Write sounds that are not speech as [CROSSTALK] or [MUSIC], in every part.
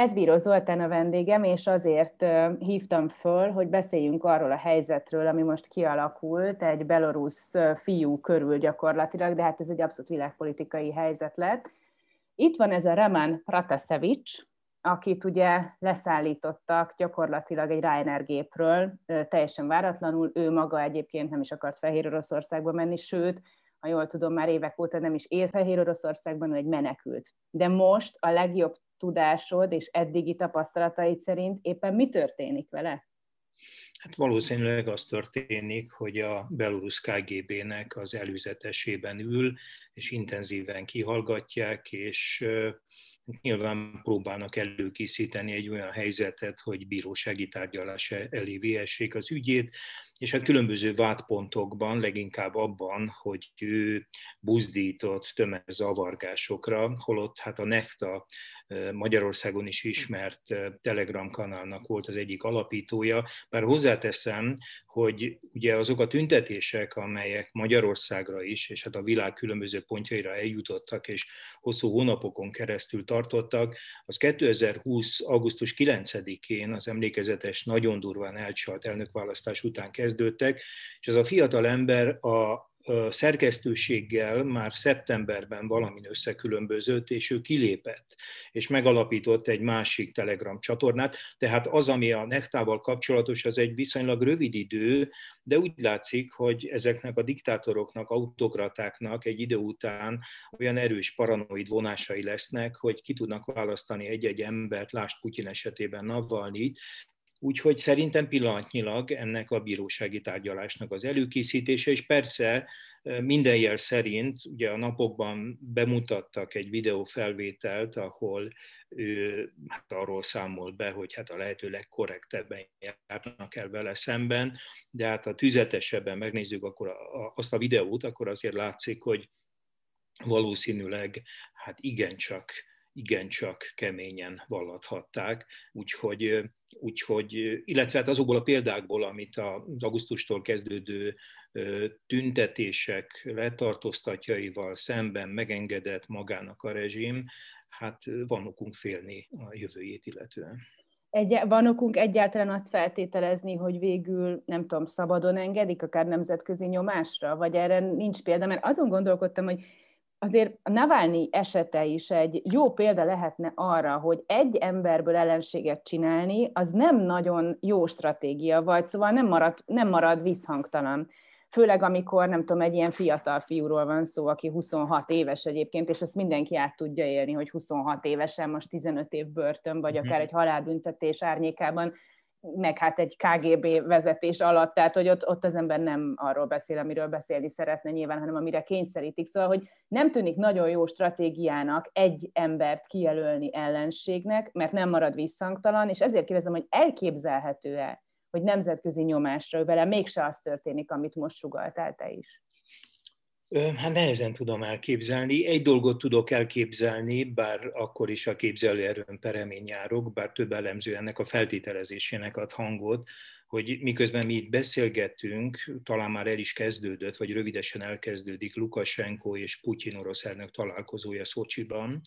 Ez Bíró Zoltán a vendégem, és azért hívtam föl, hogy beszéljünk arról a helyzetről, ami most kialakult egy belorusz fiú körül gyakorlatilag, de hát ez egy abszolút világpolitikai helyzet lett. Itt van ez a Raman Pratasevics, akit ugye leszállítottak gyakorlatilag egy Ryanair gépről, teljesen váratlanul. Ő maga egyébként nem is akart Fehér Oroszországba menni, sőt, ha jól tudom, már évek óta nem is él Fehér Oroszországban, egy menekült. De most a legjobb tudásod és eddigi tapasztalataid szerint éppen mi történik vele? Hát valószínűleg az történik, hogy a belorusz KGB-nek az előzetesében ül, és intenzíven kihallgatják, és nyilván próbálnak előkészíteni egy olyan helyzetet, hogy bírósági tárgyalás elé vihessék az ügyét, és hát különböző vádpontokban, leginkább abban, hogy ő buzdított tömegzavargásokra, holott hát a nekta Magyarországon is ismert Telegram kanálnak volt az egyik alapítója. Bár hozzáteszem, hogy ugye azok a tüntetések, amelyek Magyarországra is, és hát a világ különböző pontjaira eljutottak, és hosszú hónapokon keresztül tartottak, az 2020. augusztus 9-én az emlékezetes, nagyon durván elcsalt elnökválasztás után kezdődtek, és az a fiatal ember a szerkesztőséggel már szeptemberben valamin összekülönbözött, és ő kilépett, és megalapított egy másik Telegram csatornát. Tehát az, ami a nektával kapcsolatos, az egy viszonylag rövid idő, de úgy látszik, hogy ezeknek a diktátoroknak, autokratáknak egy idő után olyan erős paranoid vonásai lesznek, hogy ki tudnak választani egy-egy embert, lást Putyin esetében Navalnyit, Úgyhogy szerintem pillanatnyilag ennek a bírósági tárgyalásnak az előkészítése, és persze minden jel szerint, ugye a napokban bemutattak egy videófelvételt, ahol ő hát arról számol be, hogy hát a lehető legkorrektebben járnak el vele szemben, de hát ha tüzetesebben megnézzük akkor a, a, azt a videót, akkor azért látszik, hogy valószínűleg hát igencsak igencsak keményen vallathatták, úgyhogy, úgyhogy illetve hát azokból a példákból, amit az augusztustól kezdődő tüntetések letartóztatjaival szemben megengedett magának a rezsim, hát van okunk félni a jövőjét illetően. Egy, van okunk egyáltalán azt feltételezni, hogy végül, nem tudom, szabadon engedik, akár nemzetközi nyomásra, vagy erre nincs példa, mert azon gondolkodtam, hogy azért a Navalnyi esete is egy jó példa lehetne arra, hogy egy emberből ellenséget csinálni, az nem nagyon jó stratégia, vagy szóval nem marad, nem marad visszhangtalan. Főleg amikor, nem tudom, egy ilyen fiatal fiúról van szó, aki 26 éves egyébként, és ezt mindenki át tudja élni, hogy 26 évesen most 15 év börtön, vagy akár mhm. egy halálbüntetés árnyékában meg hát egy KGB vezetés alatt, tehát hogy ott, ott az ember nem arról beszél, amiről beszélni szeretne nyilván, hanem amire kényszerítik. Szóval, hogy nem tűnik nagyon jó stratégiának egy embert kijelölni ellenségnek, mert nem marad visszhangtalan, és ezért kérdezem, hogy elképzelhető-e, hogy nemzetközi nyomásra vele mégse az történik, amit most sugaltál te is? Hát nehezen tudom elképzelni. Egy dolgot tudok elképzelni, bár akkor is a képzelőerőn peremén járok, bár több elemző ennek a feltételezésének ad hangot, hogy miközben mi itt beszélgetünk, talán már el is kezdődött, vagy rövidesen elkezdődik Lukashenko és Putyin orosz elnök találkozója Szocsiban,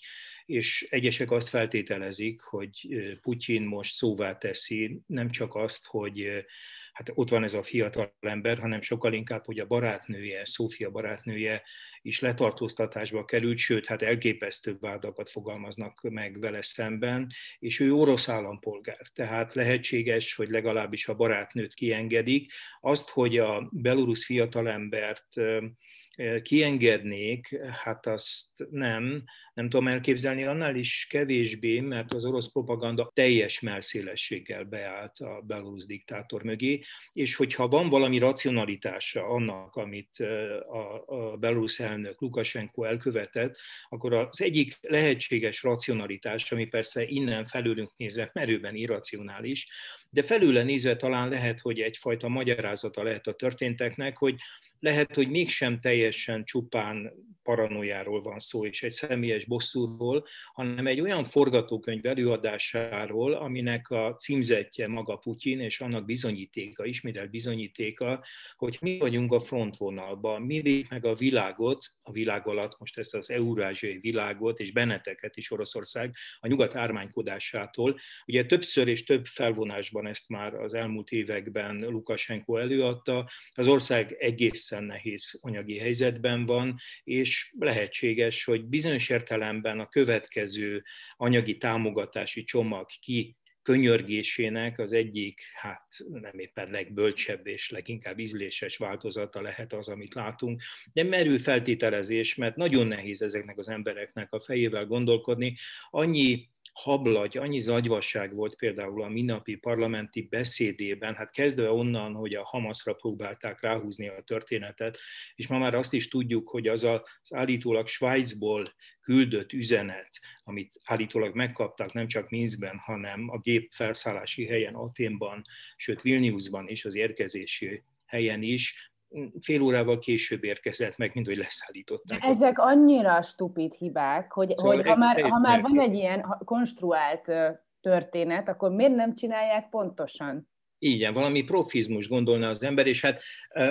és egyesek azt feltételezik, hogy Putyin most szóvá teszi nem csak azt, hogy hát ott van ez a fiatal ember, hanem sokkal inkább, hogy a barátnője, Szófia barátnője is letartóztatásba került, sőt, hát elképesztő vádakat fogalmaznak meg vele szemben, és ő orosz állampolgár, tehát lehetséges, hogy legalábbis a barátnőt kiengedik. Azt, hogy a belorusz fiatalembert kiengednék, hát azt nem, nem tudom elképzelni, annál is kevésbé, mert az orosz propaganda teljes melszélességgel beállt a belorusz diktátor mögé, és hogyha van valami racionalitása annak, amit a, a belorusz elnök Lukasenko elkövetett, akkor az egyik lehetséges racionalitás, ami persze innen felülünk nézve merőben irracionális, de felőle nézve talán lehet, hogy egyfajta magyarázata lehet a történteknek, hogy lehet, hogy mégsem teljesen csupán paranoiáról van szó, és egy személyes bosszúról, hanem egy olyan forgatókönyv előadásáról, aminek a címzetje maga Putyin, és annak bizonyítéka, ismételt bizonyítéka, hogy mi vagyunk a frontvonalban, mi véd meg a világot, a világ alatt most ezt az eurázsiai világot, és benneteket is Oroszország a nyugat ármánykodásától. Ugye többször és több felvonásban ezt már az elmúlt években Lukasenko előadta, az ország egészen nehéz anyagi helyzetben van, és lehetséges, hogy bizonyos értelemben a következő anyagi támogatási csomag ki könyörgésének az egyik, hát nem éppen legbölcsebb és leginkább ízléses változata lehet az, amit látunk, de merő feltételezés, mert nagyon nehéz ezeknek az embereknek a fejével gondolkodni. Annyi hablagy, annyi zagyvasság volt például a minnapi parlamenti beszédében, hát kezdve onnan, hogy a Hamasra próbálták ráhúzni a történetet, és ma már azt is tudjuk, hogy az az állítólag Svájcból küldött üzenet, amit állítólag megkaptak nem csak Minskben, hanem a gép felszállási helyen Aténban, sőt Vilniusban is, az érkezési helyen is, fél órával később érkezett meg, mint hogy leszállították. De ezek annyira stupid hibák, hogy, szóval hogy ha, már, ha már van egy ilyen konstruált történet, akkor miért nem csinálják pontosan? Igen, valami profizmus gondolna az ember, és hát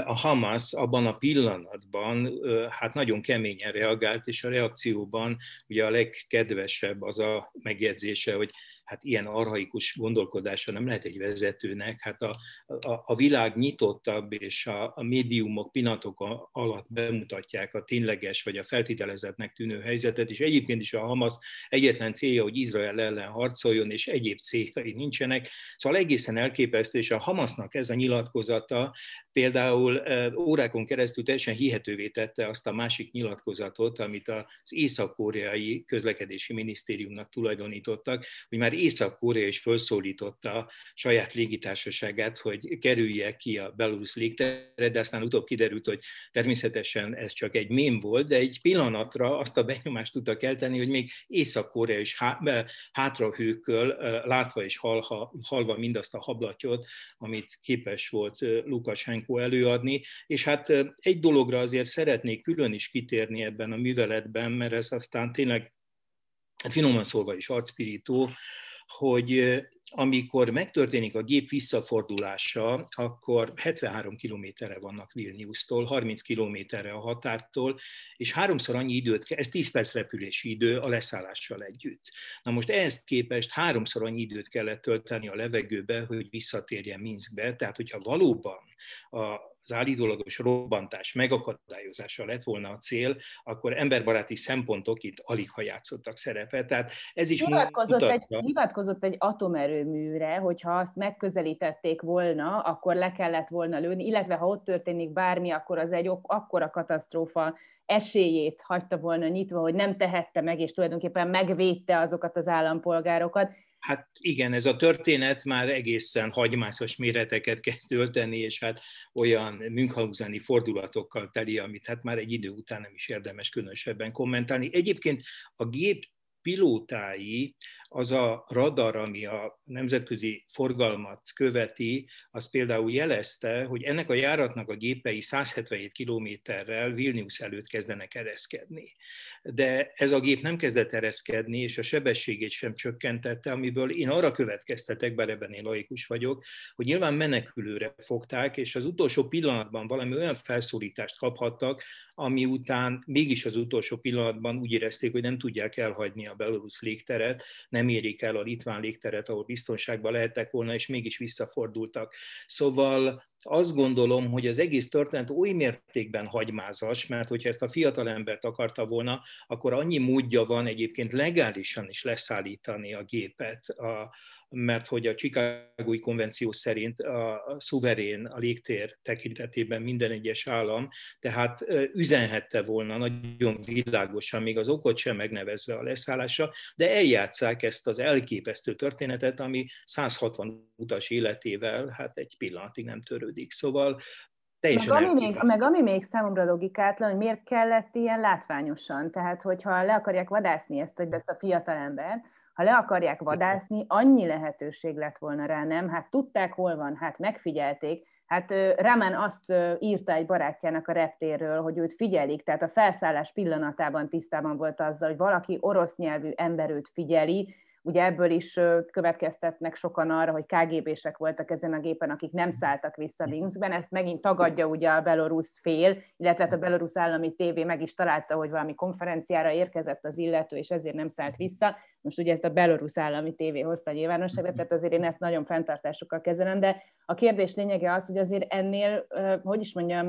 a Hamas abban a pillanatban hát nagyon keményen reagált, és a reakcióban ugye a legkedvesebb az a megjegyzése, hogy hát ilyen arhaikus gondolkodása nem lehet egy vezetőnek. Hát a, a, a világ nyitottabb, és a, a médiumok pillanatok alatt bemutatják a tényleges vagy a feltételezetnek tűnő helyzetet, és egyébként is a Hamas egyetlen célja, hogy Izrael ellen harcoljon, és egyéb céljai nincsenek. Szóval egészen elképesztő, és a Hamasnak ez a nyilatkozata például órákon keresztül teljesen hihetővé tette azt a másik nyilatkozatot, amit az észak-koreai közlekedési minisztériumnak tulajdonítottak, hogy már Észak-Korea is felszólította saját légitársaságát, hogy kerülje ki a Belarus légtere, de aztán utóbb kiderült, hogy természetesen ez csak egy mém volt, de egy pillanatra azt a benyomást tudta kelteni, hogy még Észak-Korea is hátrahőköl, látva és halva, halva mindazt a hablatyot, amit képes volt Lukashenko előadni, és hát egy dologra azért szeretnék külön is kitérni ebben a műveletben, mert ez aztán tényleg finoman szólva is arcpirító, hogy amikor megtörténik a gép visszafordulása, akkor 73 kilométerre vannak Vilniusztól, 30 kilométerre a határtól, és háromszor annyi időt, ez 10 perc repülési idő a leszállással együtt. Na most ehhez képest háromszor annyi időt kellett tölteni a levegőbe, hogy visszatérjen Minskbe, tehát hogyha valóban a az állítólagos robbantás megakadályozása lett volna a cél, akkor emberbaráti szempontok itt alig ha játszottak szerepet. Tehát ez is hivatkozott, mutatja... egy, hivatkozott egy atomerőműre, hogyha azt megközelítették volna, akkor le kellett volna lőni, illetve ha ott történik bármi, akkor az egy akkora katasztrófa esélyét hagyta volna nyitva, hogy nem tehette meg, és tulajdonképpen megvédte azokat az állampolgárokat. Hát igen, ez a történet már egészen hagymászos méreteket [LAUGHS] kezd ölteni, és hát olyan Münchhauseni fordulatokkal teli, amit hát már egy idő után nem is érdemes különösebben kommentálni. Egyébként a gép pilótái, az a radar, ami a nemzetközi forgalmat követi, az például jelezte, hogy ennek a járatnak a gépei 177 kilométerrel Vilnius előtt kezdenek ereszkedni. De ez a gép nem kezdett ereszkedni, és a sebességét sem csökkentette, amiből én arra következtetek, bár ebben én laikus vagyok, hogy nyilván menekülőre fogták, és az utolsó pillanatban valami olyan felszólítást kaphattak, ami után mégis az utolsó pillanatban úgy érezték, hogy nem tudják elhagyni a belorusz légteret, nem érik el a litván légteret, ahol biztonságban lehettek volna, és mégis visszafordultak. Szóval azt gondolom, hogy az egész történet oly mértékben hagymázas, mert hogyha ezt a fiatal embert akarta volna, akkor annyi módja van egyébként legálisan is leszállítani a gépet a, mert hogy a Chicagói konvenció szerint a szuverén a légtér tekintetében minden egyes állam, tehát üzenhette volna nagyon világosan, még az okot sem megnevezve a leszállásra, de eljátszák ezt az elképesztő történetet, ami 160 utas életével hát egy pillanatig nem törődik. Szóval Teljesen meg ami, még, meg ami még számomra logikátlan, hogy miért kellett ilyen látványosan. Tehát, hogyha le akarják vadászni ezt, ezt a fiatal ember, ha le akarják vadászni, annyi lehetőség lett volna rá, nem? Hát tudták, hol van, hát megfigyelték, Hát Raman azt írta egy barátjának a reptérről, hogy őt figyelik, tehát a felszállás pillanatában tisztában volt azzal, hogy valaki orosz nyelvű ember őt figyeli, Ugye ebből is következtetnek sokan arra, hogy KGB-sek voltak ezen a gépen, akik nem szálltak vissza Minskben. Ezt megint tagadja ugye a belorusz fél, illetve hát a belorusz állami tévé meg is találta, hogy valami konferenciára érkezett az illető, és ezért nem szállt vissza. Most ugye ezt a belorusz állami tévé hozta nyilvánosságra, tehát azért én ezt nagyon fenntartásokkal kezelem, de a kérdés lényege az, hogy azért ennél, hogy is mondjam,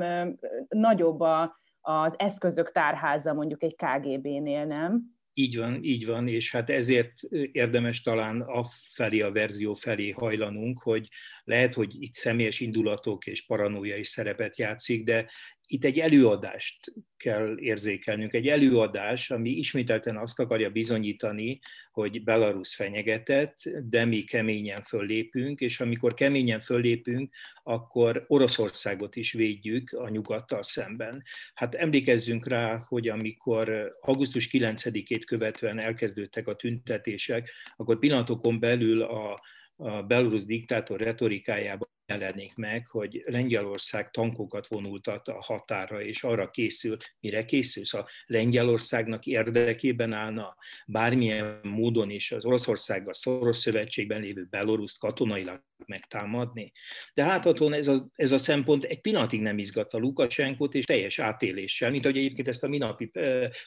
nagyobb a, az eszközök tárháza mondjuk egy KGB-nél, nem? Így van, így van, és hát ezért érdemes talán a felé, a verzió felé hajlanunk, hogy lehet, hogy itt személyes indulatok és paranoia is szerepet játszik, de itt egy előadást kell érzékelnünk, egy előadás, ami ismételten azt akarja bizonyítani, hogy Belarus fenyegetett, de mi keményen föllépünk, és amikor keményen föllépünk, akkor Oroszországot is védjük a nyugattal szemben. Hát emlékezzünk rá, hogy amikor augusztus 9-ét követően elkezdődtek a tüntetések, akkor pillanatokon belül a a belorusz diktátor retorikájában jelenik meg, hogy Lengyelország tankokat vonultat a határa, és arra készül, mire készül. Szóval Lengyelországnak érdekében állna bármilyen módon is az Oroszországgal szoros szövetségben lévő Beloruszt katonailag megtámadni. De láthatóan ez a, ez a szempont egy pillanatig nem izgatta Lukasenkot, és teljes átéléssel, mint ahogy egyébként ezt a minapi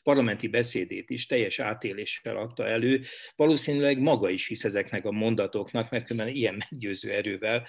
parlamenti beszédét is teljes átéléssel adta elő, valószínűleg maga is hisz ezeknek a mondatoknak, mert különben ilyen meggyőző erővel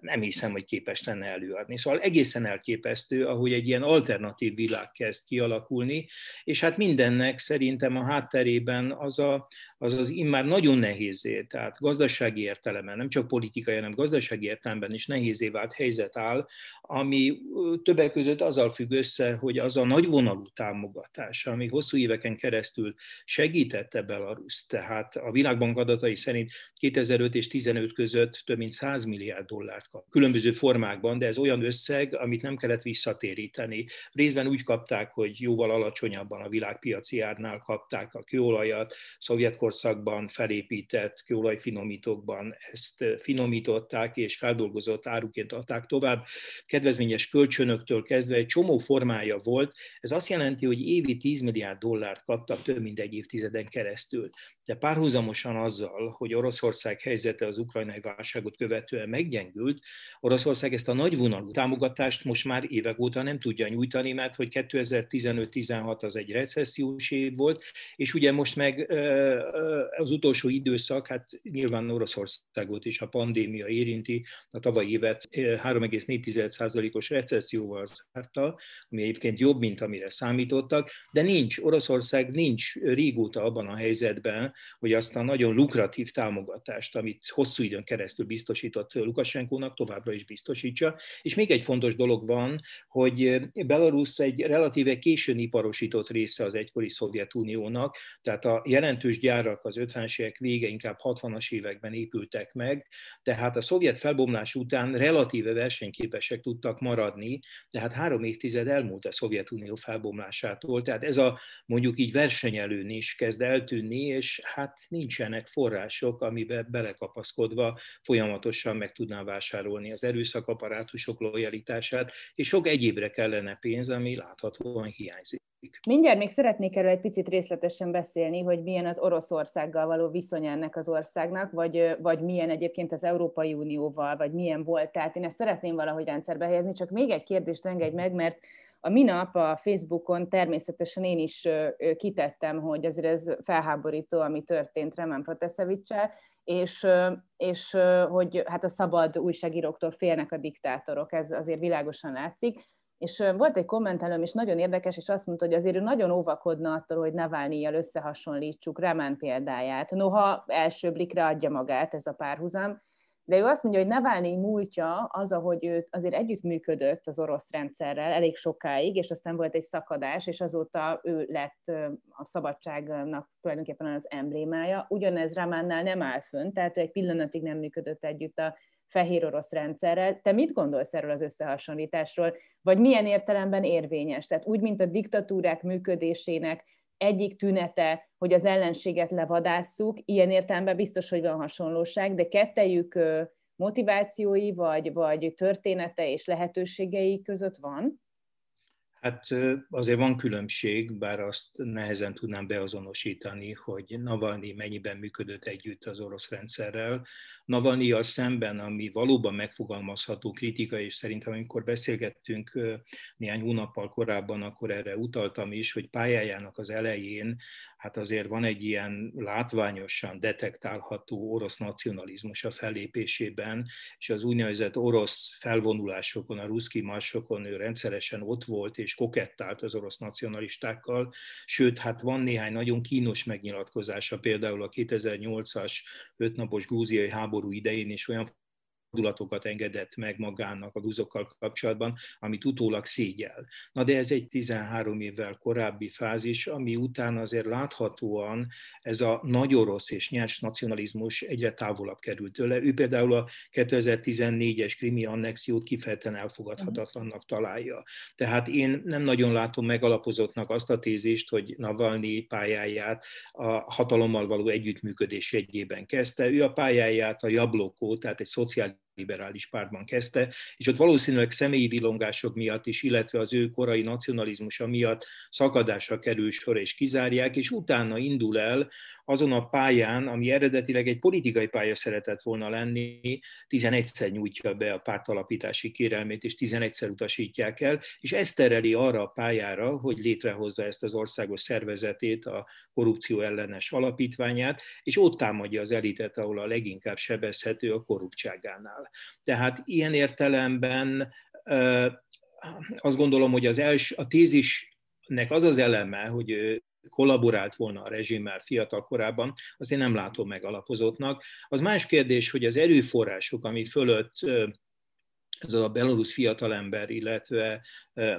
nem hiszem, hogy képes lenne előadni. Szóval egészen elképesztő, ahogy egy ilyen alternatív világ kezd kialakulni, és hát mindennek szerintem a hátterében az a, az, az immár nagyon nehézé, tehát gazdasági értelemben, nem csak politikai, hanem gazdasági értelemben is nehézé vált helyzet áll, ami többek között azzal függ össze, hogy az a nagyvonalú támogatás, ami hosszú éveken keresztül segítette Belarus, tehát a Világbank adatai szerint 2005 és 2015 között több mint 100 milliárd dollárt kap. Különböző formákban, de ez olyan összeg, amit nem kellett visszatéríteni. Részben úgy kapták, hogy jóval alacsonyabban a világpiaci árnál kapták a kőolajat, szovjet korszakban felépített kőolajfinomítókban ezt finomították és feldolgozott áruként adták tovább. Kedvezményes kölcsönöktől kezdve egy csomó formája volt. Ez azt jelenti, hogy évi 10 milliárd dollárt kaptak több mint egy évtizeden keresztül. De párhuzamosan azzal, hogy Oroszország helyzete az ukrajnai válságot követően meggyengült, Oroszország ezt a nagyvonalú támogatást most már évek óta nem tudja nyújtani, mert hogy 2015-16 az egy recessziós év volt, és ugye most meg az utolsó időszak, hát nyilván Oroszországot is a pandémia érinti, a tavalyi évet 3,4%-os recesszióval zárta, ami egyébként jobb, mint amire számítottak, de nincs, Oroszország nincs régóta abban a helyzetben, hogy azt a nagyon lukratív támogatást, amit hosszú időn keresztül biztosított Lukasenkónak, továbbra is biztosítsa. És még egy fontos dolog van, hogy Belarus egy relatíve későn iparosított része az egykori Szovjetuniónak, tehát a jelentős gyár gyárak az 50-es évek vége, inkább 60-as években épültek meg, tehát a szovjet felbomlás után relatíve versenyképesek tudtak maradni, tehát három évtized elmúlt a Szovjetunió felbomlásától, tehát ez a mondjuk így versenyelőn is kezd eltűnni, és hát nincsenek források, amiben belekapaszkodva folyamatosan meg tudná vásárolni az erőszakaparátusok lojalitását, és sok egyébre kellene pénz, ami láthatóan hiányzik. Mindjárt még szeretnék erről egy picit részletesen beszélni, hogy milyen az Oroszországgal való viszony ennek az országnak, vagy, vagy milyen egyébként az Európai Unióval, vagy milyen volt. Tehát én ezt szeretném valahogy rendszerbe helyezni, csak még egy kérdést engedj meg, mert a minap a Facebookon természetesen én is kitettem, hogy azért ez felháborító, ami történt Remen Protasevicsel, és, és hogy hát a szabad újságíróktól félnek a diktátorok, ez azért világosan látszik és volt egy kommentelőm, és nagyon érdekes, és azt mondta, hogy azért ő nagyon óvakodna attól, hogy Navalnyjal összehasonlítsuk Remán példáját. Noha első blikre adja magát ez a párhuzam, de ő azt mondja, hogy Navalnyi múltja az, ahogy ő azért együttműködött az orosz rendszerrel elég sokáig, és aztán volt egy szakadás, és azóta ő lett a szabadságnak tulajdonképpen az emblémája. Ugyanez Ramánnál nem áll fönn, tehát ő egy pillanatig nem működött együtt a fehér orosz rendszerrel. Te mit gondolsz erről az összehasonlításról, vagy milyen értelemben érvényes? Tehát úgy, mint a diktatúrák működésének egyik tünete, hogy az ellenséget levadásszuk, ilyen értelemben biztos, hogy van hasonlóság, de kettejük motivációi, vagy, vagy története és lehetőségei között van? Hát azért van különbség, bár azt nehezen tudnám beazonosítani, hogy Navalnyi mennyiben működött együtt az orosz rendszerrel. Navalnyi a szemben, ami valóban megfogalmazható kritika, és szerintem amikor beszélgettünk néhány hónappal korábban, akkor erre utaltam is, hogy pályájának az elején hát azért van egy ilyen látványosan detektálható orosz nacionalizmus a fellépésében, és az úgynevezett orosz felvonulásokon, a ruszki marsokon ő rendszeresen ott volt, és kokettált az orosz nacionalistákkal, sőt, hát van néhány nagyon kínos megnyilatkozása, például a 2008-as ötnapos grúziai háború idején is olyan fordulatokat engedett meg magának a guzokkal kapcsolatban, amit utólag szégyel. Na de ez egy 13 évvel korábbi fázis, ami után azért láthatóan ez a nagy orosz és nyers nacionalizmus egyre távolabb került tőle. Ő például a 2014-es krimi annexiót kifejezetten elfogadhatatlannak találja. Tehát én nem nagyon látom megalapozottnak azt a tézést, hogy Navalnyi pályáját a hatalommal való együttműködés jegyében kezdte. Ő a pályáját a Jablokó, tehát egy szociális liberális pártban kezdte, és ott valószínűleg személyi vilongások miatt is, illetve az ő korai nacionalizmusa miatt szakadásra kerül sor és kizárják, és utána indul el azon a pályán, ami eredetileg egy politikai pálya szeretett volna lenni, 11-szer nyújtja be a pártalapítási kérelmét, és 11-szer utasítják el, és ezt tereli arra a pályára, hogy létrehozza ezt az országos szervezetét, a korrupció ellenes alapítványát, és ott támadja az elitet, ahol a leginkább sebezhető a korruptságánál. Tehát ilyen értelemben azt gondolom, hogy az els, a tézisnek az az eleme, hogy kollaborált volna a rezsimmel fiatal korában, azt én nem látom megalapozottnak. Az más kérdés, hogy az erőforrások, ami fölött ez a belorusz fiatalember, illetve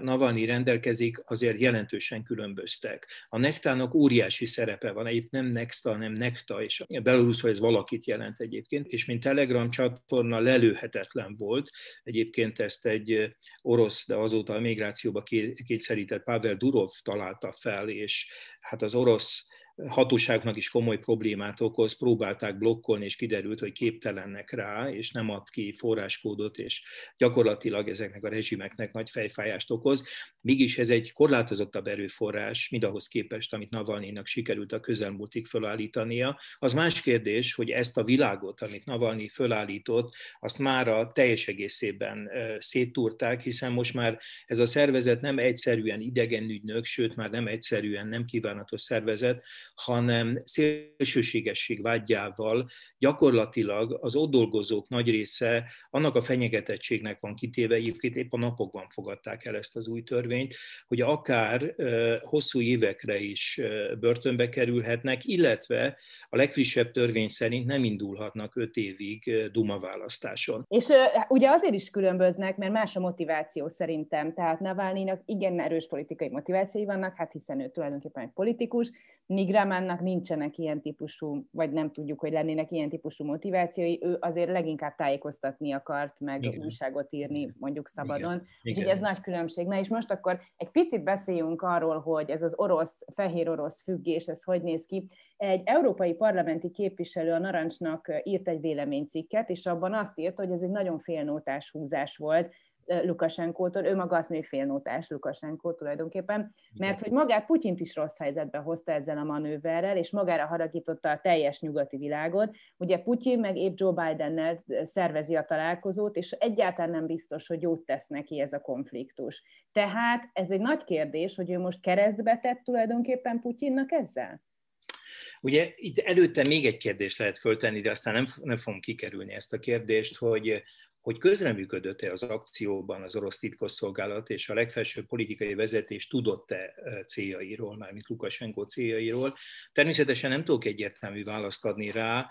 Navalnyi rendelkezik, azért jelentősen különböztek. A nektának óriási szerepe van, egyébként nem Nexta, hanem Nekta, és Belarusról ez valakit jelent egyébként, és mint Telegram csatorna lelőhetetlen volt, egyébként ezt egy orosz, de azóta a migrációba kétszerített Pavel Durov találta fel, és hát az orosz hatóságnak is komoly problémát okoz, próbálták blokkolni, és kiderült, hogy képtelennek rá, és nem ad ki forráskódot, és gyakorlatilag ezeknek a rezsimeknek nagy fejfájást okoz. Mégis ez egy korlátozottabb erőforrás, mind ahhoz képest, amit Navalnyinak sikerült a közelmúltig fölállítania. Az más kérdés, hogy ezt a világot, amit Navalnyi fölállított, azt már a teljes egészében széttúrták, hiszen most már ez a szervezet nem egyszerűen idegen ügynök, sőt már nem egyszerűen nem kívánatos szervezet, hanem szélsőségesség vágyával gyakorlatilag az ott dolgozók nagy része annak a fenyegetettségnek van kitéve, egyébként épp a napokban fogadták el ezt az új törvényt, hogy akár hosszú évekre is börtönbe kerülhetnek, illetve a legfrissebb törvény szerint nem indulhatnak öt évig Duma választáson. És ugye azért is különböznek, mert más a motiváció szerintem. Tehát Navalnyinak igen erős politikai motivációi vannak, hát hiszen ő tulajdonképpen egy politikus, Nigramánnak nincsenek ilyen típusú, vagy nem tudjuk, hogy lennének ilyen típusú motivációi, ő azért leginkább tájékoztatni akart, meg Igen. újságot írni, mondjuk szabadon. Igen. Úgyhogy ez nagy különbség. Na és most akkor egy picit beszéljünk arról, hogy ez az orosz, fehér orosz függés, ez hogy néz ki. Egy európai parlamenti képviselő a Narancsnak írt egy véleménycikket, és abban azt írt, hogy ez egy nagyon félnótás húzás volt, Lukasenkótól, ő maga azt mondja, hogy félnótás Lukasenkó tulajdonképpen, mert hogy magát Putyint is rossz helyzetbe hozta ezzel a manőverrel, és magára haragította a teljes nyugati világot. Ugye Putyin meg épp Joe Bidennel szervezi a találkozót, és egyáltalán nem biztos, hogy jót tesz neki ez a konfliktus. Tehát ez egy nagy kérdés, hogy ő most keresztbe tett tulajdonképpen Putyinnak ezzel? Ugye itt előtte még egy kérdést lehet föltenni, de aztán nem, nem fogom kikerülni ezt a kérdést, hogy hogy közreműködött-e az akcióban az orosz titkosszolgálat, és a legfelsőbb politikai vezetés tudott-e céljairól, mármint Lukasenko céljairól. Természetesen nem tudok egyértelmű választ adni rá,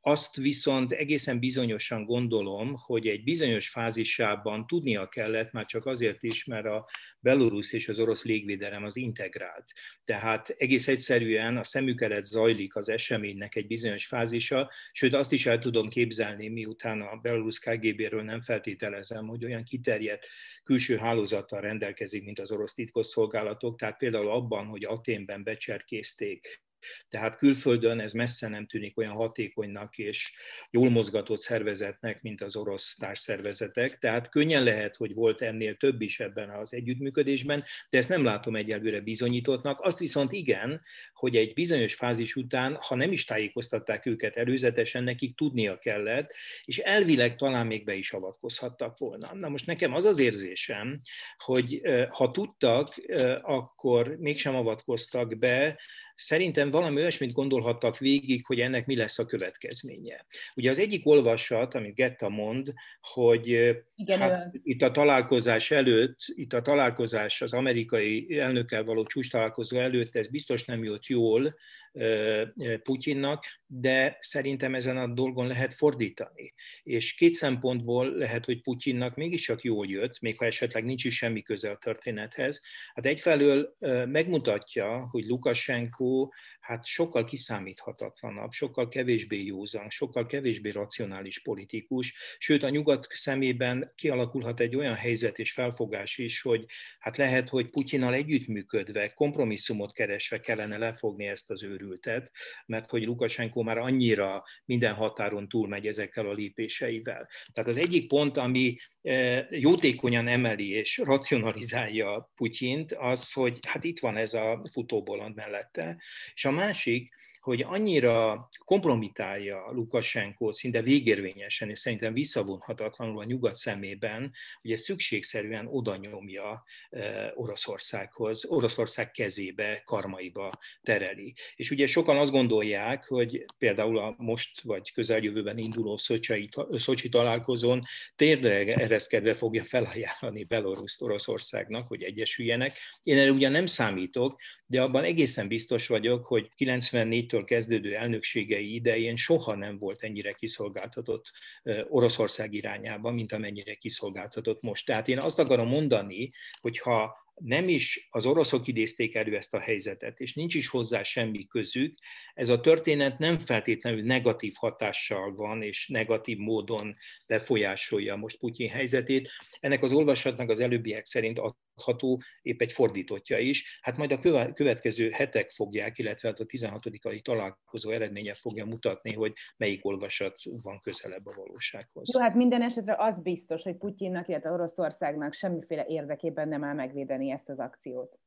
azt viszont egészen bizonyosan gondolom, hogy egy bizonyos fázisában tudnia kellett, már csak azért is, mert a belorusz és az orosz légvédelem az integrált. Tehát egész egyszerűen a szemük előtt zajlik az eseménynek egy bizonyos fázisa, sőt azt is el tudom képzelni, miután a belorusz KGB-ről nem feltételezem, hogy olyan kiterjedt külső hálózattal rendelkezik, mint az orosz titkosszolgálatok, tehát például abban, hogy Aténben becserkézték Tehát külföldön ez messze nem tűnik olyan hatékonynak és jól mozgatott szervezetnek, mint az orosz társszervezetek. Tehát könnyen lehet, hogy volt ennél több is ebben az együttműködésben, de ezt nem látom egyelőre bizonyítottnak. Azt viszont igen, hogy egy bizonyos fázis után, ha nem is tájékoztatták őket előzetesen, nekik tudnia kellett, és elvileg talán még be is avatkozhattak volna. Na most nekem az az érzésem, hogy ha tudtak, akkor mégsem avatkoztak be, Szerintem valami olyasmit gondolhattak végig, hogy ennek mi lesz a következménye. Ugye az egyik olvasat, amit Getta mond, hogy Igen, hát, itt a találkozás előtt, itt a találkozás az amerikai elnökkel való csúcs találkozó előtt, ez biztos nem jött jól, Putyinnak, de szerintem ezen a dolgon lehet fordítani. És két szempontból lehet, hogy Putyinnak mégiscsak jól jött, még ha esetleg nincs is semmi köze a történethez. Hát egyfelől megmutatja, hogy Lukashenko hát sokkal kiszámíthatatlanabb, sokkal kevésbé józan, sokkal kevésbé racionális politikus, sőt a nyugat szemében kialakulhat egy olyan helyzet és felfogás is, hogy hát lehet, hogy Putyinnal együttműködve, kompromisszumot keresve kellene lefogni ezt az őrültet, mert hogy Lukashenko már annyira minden határon túlmegy ezekkel a lépéseivel. Tehát az egyik pont, ami jótékonyan emeli és racionalizálja Putyint, az, hogy hát itt van ez a futóbolond mellette, és a másik, hogy annyira kompromitálja Lukashenko szinte végérvényesen, és szerintem visszavonhatatlanul a nyugat szemében, hogy ez szükségszerűen oda nyomja Oroszországhoz, Oroszország kezébe, karmaiba tereli. És ugye sokan azt gondolják, hogy például a most vagy közeljövőben induló Szocsi, Szocsi találkozón térdre ereszkedve fogja felajánlani Belaruszt Oroszországnak, hogy egyesüljenek. Én erre ugyan nem számítok, de abban egészen biztos vagyok, hogy 94-től kezdődő elnökségei idején soha nem volt ennyire kiszolgáltatott Oroszország irányába, mint amennyire kiszolgáltatott most. Tehát én azt akarom mondani, hogy ha nem is az oroszok idézték elő ezt a helyzetet, és nincs is hozzá semmi közük, ez a történet nem feltétlenül negatív hatással van, és negatív módon befolyásolja most Putyin helyzetét. Ennek az olvasatnak az előbbiek szerint adható épp egy fordítottja is. Hát majd a következő hetek fogják, illetve hát a 16. találkozó eredménye fogja mutatni, hogy melyik olvasat van közelebb a valósághoz. Jó, hát minden esetre az biztos, hogy Putyinnak, illetve Oroszországnak semmiféle érdekében nem áll megvédeni ezt az akciót.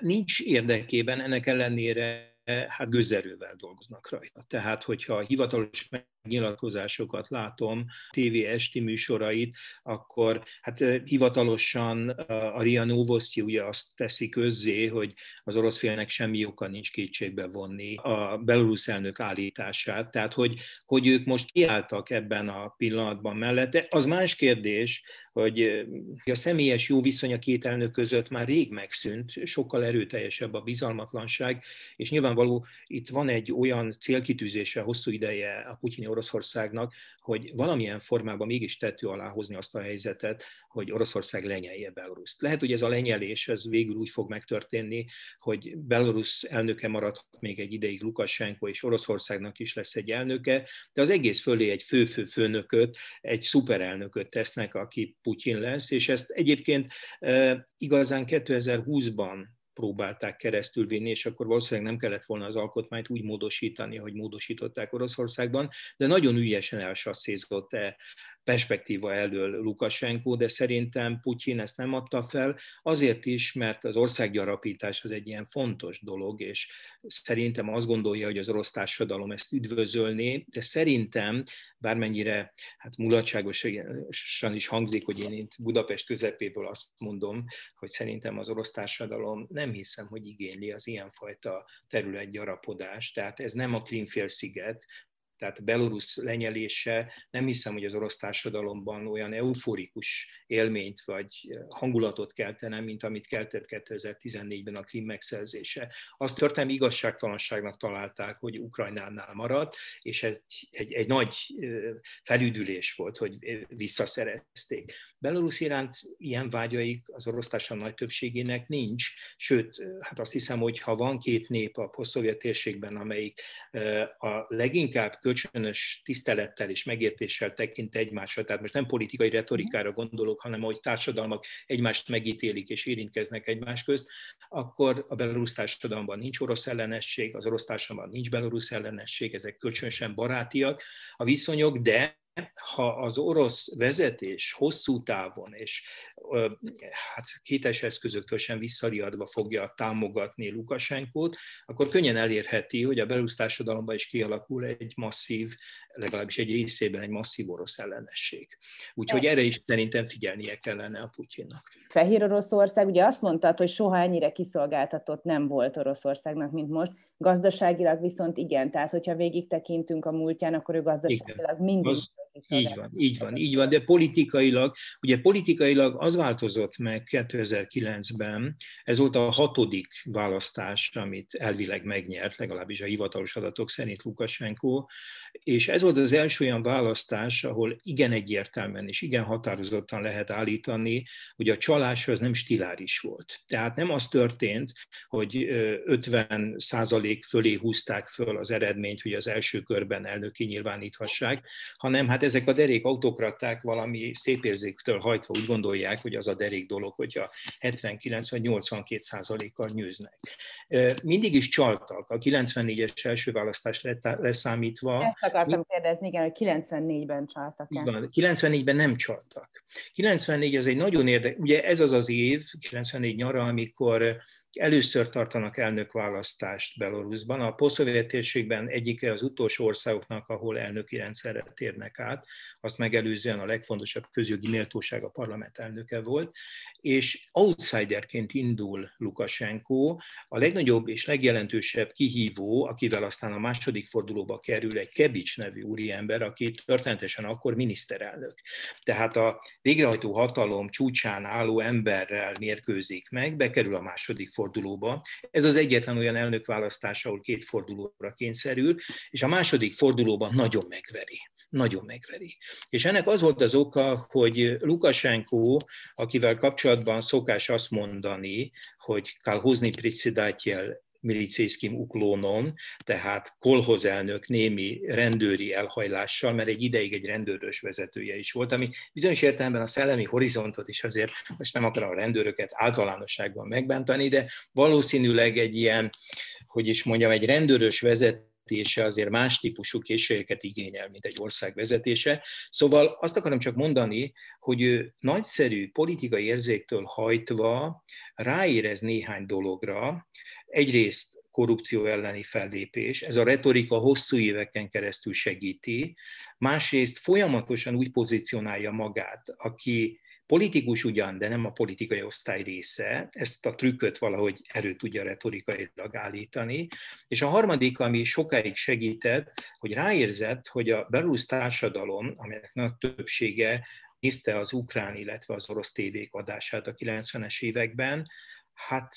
Nincs érdekében, ennek ellenére hát gőzerővel dolgoznak rajta. Tehát, hogyha hivatalos nyilatkozásokat látom, TV esti műsorait, akkor hát hivatalosan a RIA Novosti ugye azt teszi közzé, hogy az orosz félnek semmi oka nincs kétségbe vonni a belorusz elnök állítását, tehát hogy, hogy ők most kiálltak ebben a pillanatban mellette. Az más kérdés, hogy a személyes jó viszony a két elnök között már rég megszűnt, sokkal erőteljesebb a bizalmatlanság, és nyilvánvaló itt van egy olyan célkitűzése hosszú ideje a putyini Oroszországnak, hogy valamilyen formában mégis tető alá hozni azt a helyzetet, hogy Oroszország lenyelje Belaruszt. Lehet, hogy ez a lenyelés ez végül úgy fog megtörténni, hogy Belarus elnöke maradhat még egy ideig Lukashenko, és Oroszországnak is lesz egy elnöke, de az egész fölé egy fő-fő főnököt, egy szuperelnököt tesznek, aki Putyin lesz, és ezt egyébként e, igazán 2020-ban próbálták keresztülvinni, és akkor valószínűleg nem kellett volna az alkotmányt úgy módosítani, hogy módosították Oroszországban, de nagyon ügyesen elsasszézott -e perspektíva elől Lukashenko, de szerintem Putyin ezt nem adta fel, azért is, mert az országgyarapítás az egy ilyen fontos dolog, és szerintem azt gondolja, hogy az orosz társadalom ezt üdvözölné, de szerintem, bármennyire hát mulatságosan is hangzik, hogy én itt Budapest közepéből azt mondom, hogy szerintem az orosz társadalom nem hiszem, hogy igényli az ilyenfajta területgyarapodást, tehát ez nem a Krimfélsziget, tehát Belarus lenyelése nem hiszem, hogy az orosz társadalomban olyan euforikus élményt vagy hangulatot keltene, mint amit keltett 2014-ben a Krim megszerzése. Azt történelmi igazságtalanságnak találták, hogy Ukrajnánál maradt, és ez egy, egy, nagy felüdülés volt, hogy visszaszerezték. Belarus iránt ilyen vágyaik az orosz társadalom nagy többségének nincs, sőt, hát azt hiszem, hogy ha van két nép a poszt térségben, amelyik a leginkább kölcsönös tisztelettel és megértéssel tekint egymásra, tehát most nem politikai retorikára gondolok, hanem ahogy társadalmak egymást megítélik és érintkeznek egymás közt, akkor a belorusz társadalomban nincs orosz ellenesség, az orosz társadalomban nincs belorusz ellenesség, ezek kölcsönösen barátiak a viszonyok, de ha az orosz vezetés hosszú távon és hát kétes eszközöktől sem visszariadva fogja támogatni Lukasenkót, akkor könnyen elérheti, hogy a belusz társadalomban is kialakul egy masszív, legalábbis egy részében egy masszív orosz ellenesség. Úgyhogy erre is szerintem figyelnie kellene a Putyinnak. Fehér Oroszország, ugye azt mondtad, hogy soha ennyire kiszolgáltatott nem volt Oroszországnak, mint most, gazdaságilag viszont igen, tehát hogyha végig tekintünk a múltján, akkor ő gazdaságilag igen. mindig az, így van, így van, így van, de politikailag, ugye politikailag az változott meg 2009-ben, ez volt a hatodik választás, amit elvileg megnyert, legalábbis a hivatalos adatok szerint Lukasenko, és ez volt az első olyan választás, ahol igen egyértelműen és igen határozottan lehet állítani, hogy a csalás az nem stiláris volt. Tehát nem az történt, hogy 50 százalék fölé húzták föl az eredményt, hogy az első körben elnöki nyilváníthassák, hanem hát ezek a derék autokraták valami szép érzéktől hajtva úgy gondolják, hogy az a derék dolog, hogyha 79 vagy 82 százalékkal nyűznek. Mindig is csaltak, a 94-es első választás leszámítva. Ezt akartam kérdezni, igen, hogy 94-ben csaltak. Igen, 94-ben nem csaltak. 94 az egy nagyon érdekes, ugye ez az az év, 94 nyara, amikor Először tartanak elnökválasztást Belarusban. A poszovjet térségben egyike az utolsó országoknak, ahol elnöki rendszerre térnek át. Azt megelőzően a legfontosabb közjogi méltóság a parlament elnöke volt, és outsiderként indul Lukashenko, a legnagyobb és legjelentősebb kihívó, akivel aztán a második fordulóba kerül egy Kebics nevű úriember, aki történetesen akkor miniszterelnök. Tehát a végrehajtó hatalom csúcsán álló emberrel mérkőzik meg, bekerül a második fordulóba. Ez az egyetlen olyan elnökválasztás, ahol két fordulóra kényszerül, és a második fordulóban nagyon megveri nagyon megveri. És ennek az volt az oka, hogy Lukasenko, akivel kapcsolatban szokás azt mondani, hogy kalhozni pricidátjel milicészkim uklónon, tehát kolhoz elnök némi rendőri elhajlással, mert egy ideig egy rendőrös vezetője is volt, ami bizonyos értelemben a szellemi horizontot is azért, most nem akarom a rendőröket általánosságban megbántani, de valószínűleg egy ilyen, hogy is mondjam, egy rendőrös vezető, vezetése azért más típusú készségeket igényel, mint egy ország vezetése. Szóval azt akarom csak mondani, hogy ő nagyszerű politikai érzéktől hajtva ráérez néhány dologra, egyrészt korrupció elleni fellépés, ez a retorika hosszú éveken keresztül segíti, másrészt folyamatosan úgy pozícionálja magát, aki politikus ugyan, de nem a politikai osztály része, ezt a trükköt valahogy erő tudja retorikailag állítani. És a harmadik, ami sokáig segített, hogy ráérzett, hogy a belusz társadalom, amelynek nagy többsége nézte az ukrán, illetve az orosz tévék adását a 90-es években, hát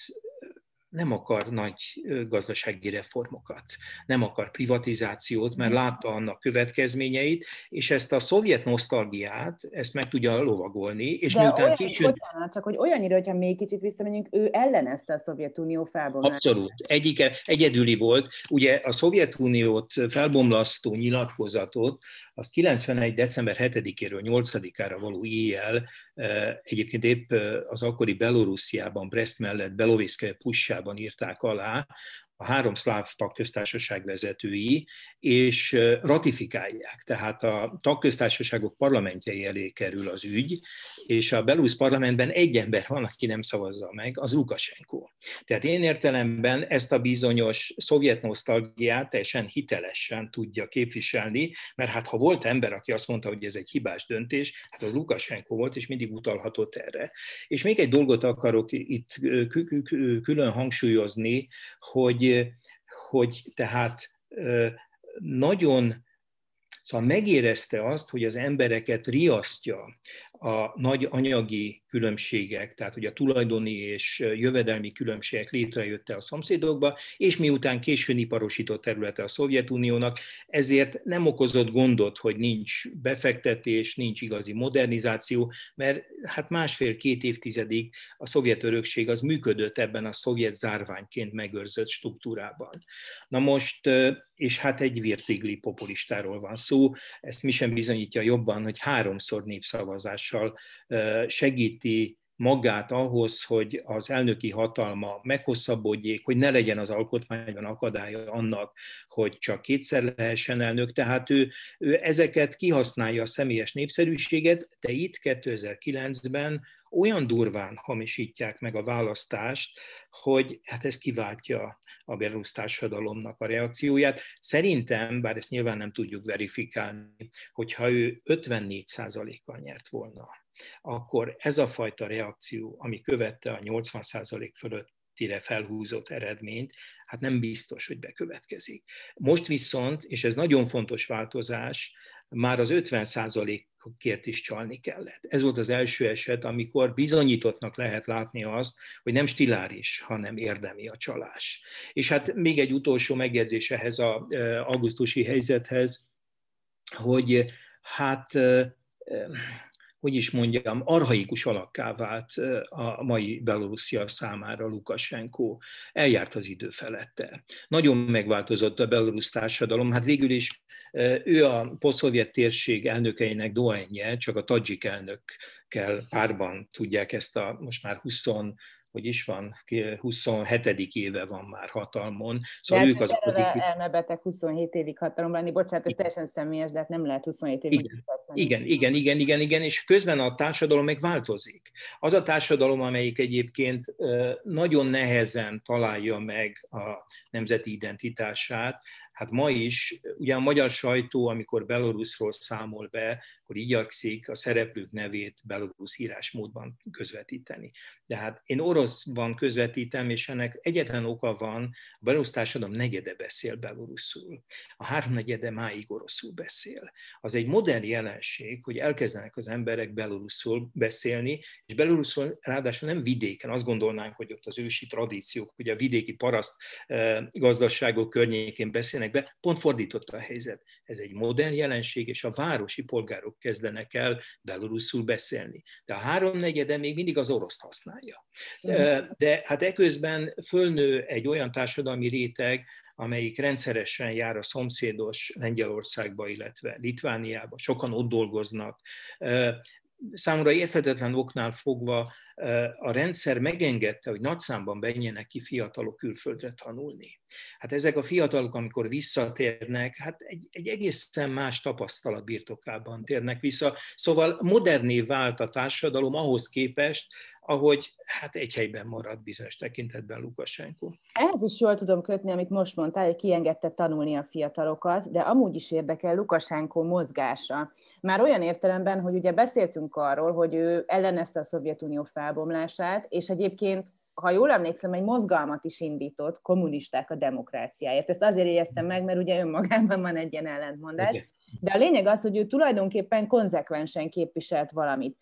nem akar nagy gazdasági reformokat, nem akar privatizációt, mert látta annak következményeit, és ezt a szovjet nosztalgiát, ezt meg tudja lovagolni, és De miután olyan, később... Bocsánat, csak hogy olyannyira, hogyha még kicsit visszamegyünk, ő ellenezte a Szovjetunió felbomlását. Abszolút. Egyike, egyedüli volt. Ugye a Szovjetuniót felbomlasztó nyilatkozatot azt 91. december 7-éről 8-ára való éjjel, egyébként épp az akkori Belorussziában, Brest mellett, Beloviszke pussában írták alá, a három szláv tagköztársaság vezetői, és ratifikálják. Tehát a tagköztársaságok parlamentjei elé kerül az ügy, és a belusz parlamentben egy ember van, aki nem szavazza meg, az Lukasenko. Tehát én értelemben ezt a bizonyos szovjet nosztalgiát teljesen hitelesen tudja képviselni, mert hát ha volt ember, aki azt mondta, hogy ez egy hibás döntés, hát az Lukasenko volt, és mindig utalhatott erre. És még egy dolgot akarok itt külön hangsúlyozni, hogy hogy, tehát nagyon Szóval megérezte azt, hogy az embereket riasztja a nagy anyagi különbségek, tehát hogy a tulajdoni és jövedelmi különbségek létrejötte a szomszédokba, és miután későn iparosított területe a Szovjetuniónak, ezért nem okozott gondot, hogy nincs befektetés, nincs igazi modernizáció, mert hát másfél-két évtizedig a szovjet örökség az működött ebben a szovjet zárványként megőrzött struktúrában. Na most, és hát egy virtigli populistáról van szó, ezt mi sem bizonyítja jobban, hogy háromszor népszavazással segíti magát ahhoz, hogy az elnöki hatalma meghosszabbodjék, hogy ne legyen az alkotmányban akadálya annak, hogy csak kétszer lehessen elnök. Tehát ő, ő ezeket kihasználja a személyes népszerűséget, de itt 2009-ben olyan durván hamisítják meg a választást, hogy hát ez kiváltja a belorusz társadalomnak a reakcióját. Szerintem, bár ezt nyilván nem tudjuk verifikálni, hogyha ő 54%-kal nyert volna, akkor ez a fajta reakció, ami követte a 80% fölött tire felhúzott eredményt, hát nem biztos, hogy bekövetkezik. Most viszont, és ez nagyon fontos változás, már az 50%-kért is csalni kellett. Ez volt az első eset, amikor bizonyítottnak lehet látni azt, hogy nem stiláris, hanem érdemi a csalás. És hát még egy utolsó megjegyzés ehhez az augusztusi helyzethez, hogy hát hogy is mondjam, arhaikus alakká vált a mai Belorusszia számára Lukasenko. Eljárt az idő felette. Nagyon megváltozott a belorusz társadalom. Hát végül is ő a posztszovjet térség elnökeinek doenje, csak a tadzsik elnökkel párban tudják ezt a most már 20 hogy is van, 27. éve van már hatalmon. Szóval de ők azok, akik... elmebeteg 27 évig hatalom lenni, bocsánat, ez teljesen személyes, de hát nem lehet 27 évig. Igen. Igen, igen, igen, igen, igen, és közben a társadalom meg változik. Az a társadalom, amelyik egyébként nagyon nehezen találja meg a nemzeti identitását, hát ma is, ugye a magyar sajtó, amikor Belarusról számol be, akkor igyakszik a szereplők nevét belorusz írásmódban közvetíteni. De hát én oroszban közvetítem, és ennek egyetlen oka van, a belorusz társadalom negyede beszél beloruszul. A háromnegyede máig oroszul beszél. Az egy modern jelenség, hogy elkezdenek az emberek beloruszul beszélni, és beloruszul ráadásul nem vidéken, azt gondolnánk, hogy ott az ősi tradíciók, hogy a vidéki paraszt eh, gazdaságok környékén beszélnek be, pont fordított a helyzet. Ez egy modern jelenség, és a városi polgárok kezdenek el beloruszul beszélni. De a háromnegyede még mindig az oroszt használja. Mhm. De hát eközben fölnő egy olyan társadalmi réteg, amelyik rendszeresen jár a szomszédos Lengyelországba, illetve Litvániába, sokan ott dolgoznak. Számomra érthetetlen oknál fogva a rendszer megengedte, hogy nagy számban menjenek ki fiatalok külföldre tanulni. Hát ezek a fiatalok, amikor visszatérnek, hát egy, egy egészen más tapasztalat birtokában térnek vissza. Szóval moderné vált a társadalom ahhoz képest, ahogy hát egy helyben marad bizonyos tekintetben Lukasenko. Ehhez is jól tudom kötni, amit most mondtál, hogy kiengedte tanulni a fiatalokat, de amúgy is érdekel Lukasenko mozgása. Már olyan értelemben, hogy ugye beszéltünk arról, hogy ő ellenezte a Szovjetunió felbomlását, és egyébként ha jól emlékszem, egy mozgalmat is indított, kommunisták a demokráciáért. Ezt azért éreztem meg, mert ugye önmagában van egy ilyen ellentmondás. De a lényeg az, hogy ő tulajdonképpen konzekvensen képviselt valamit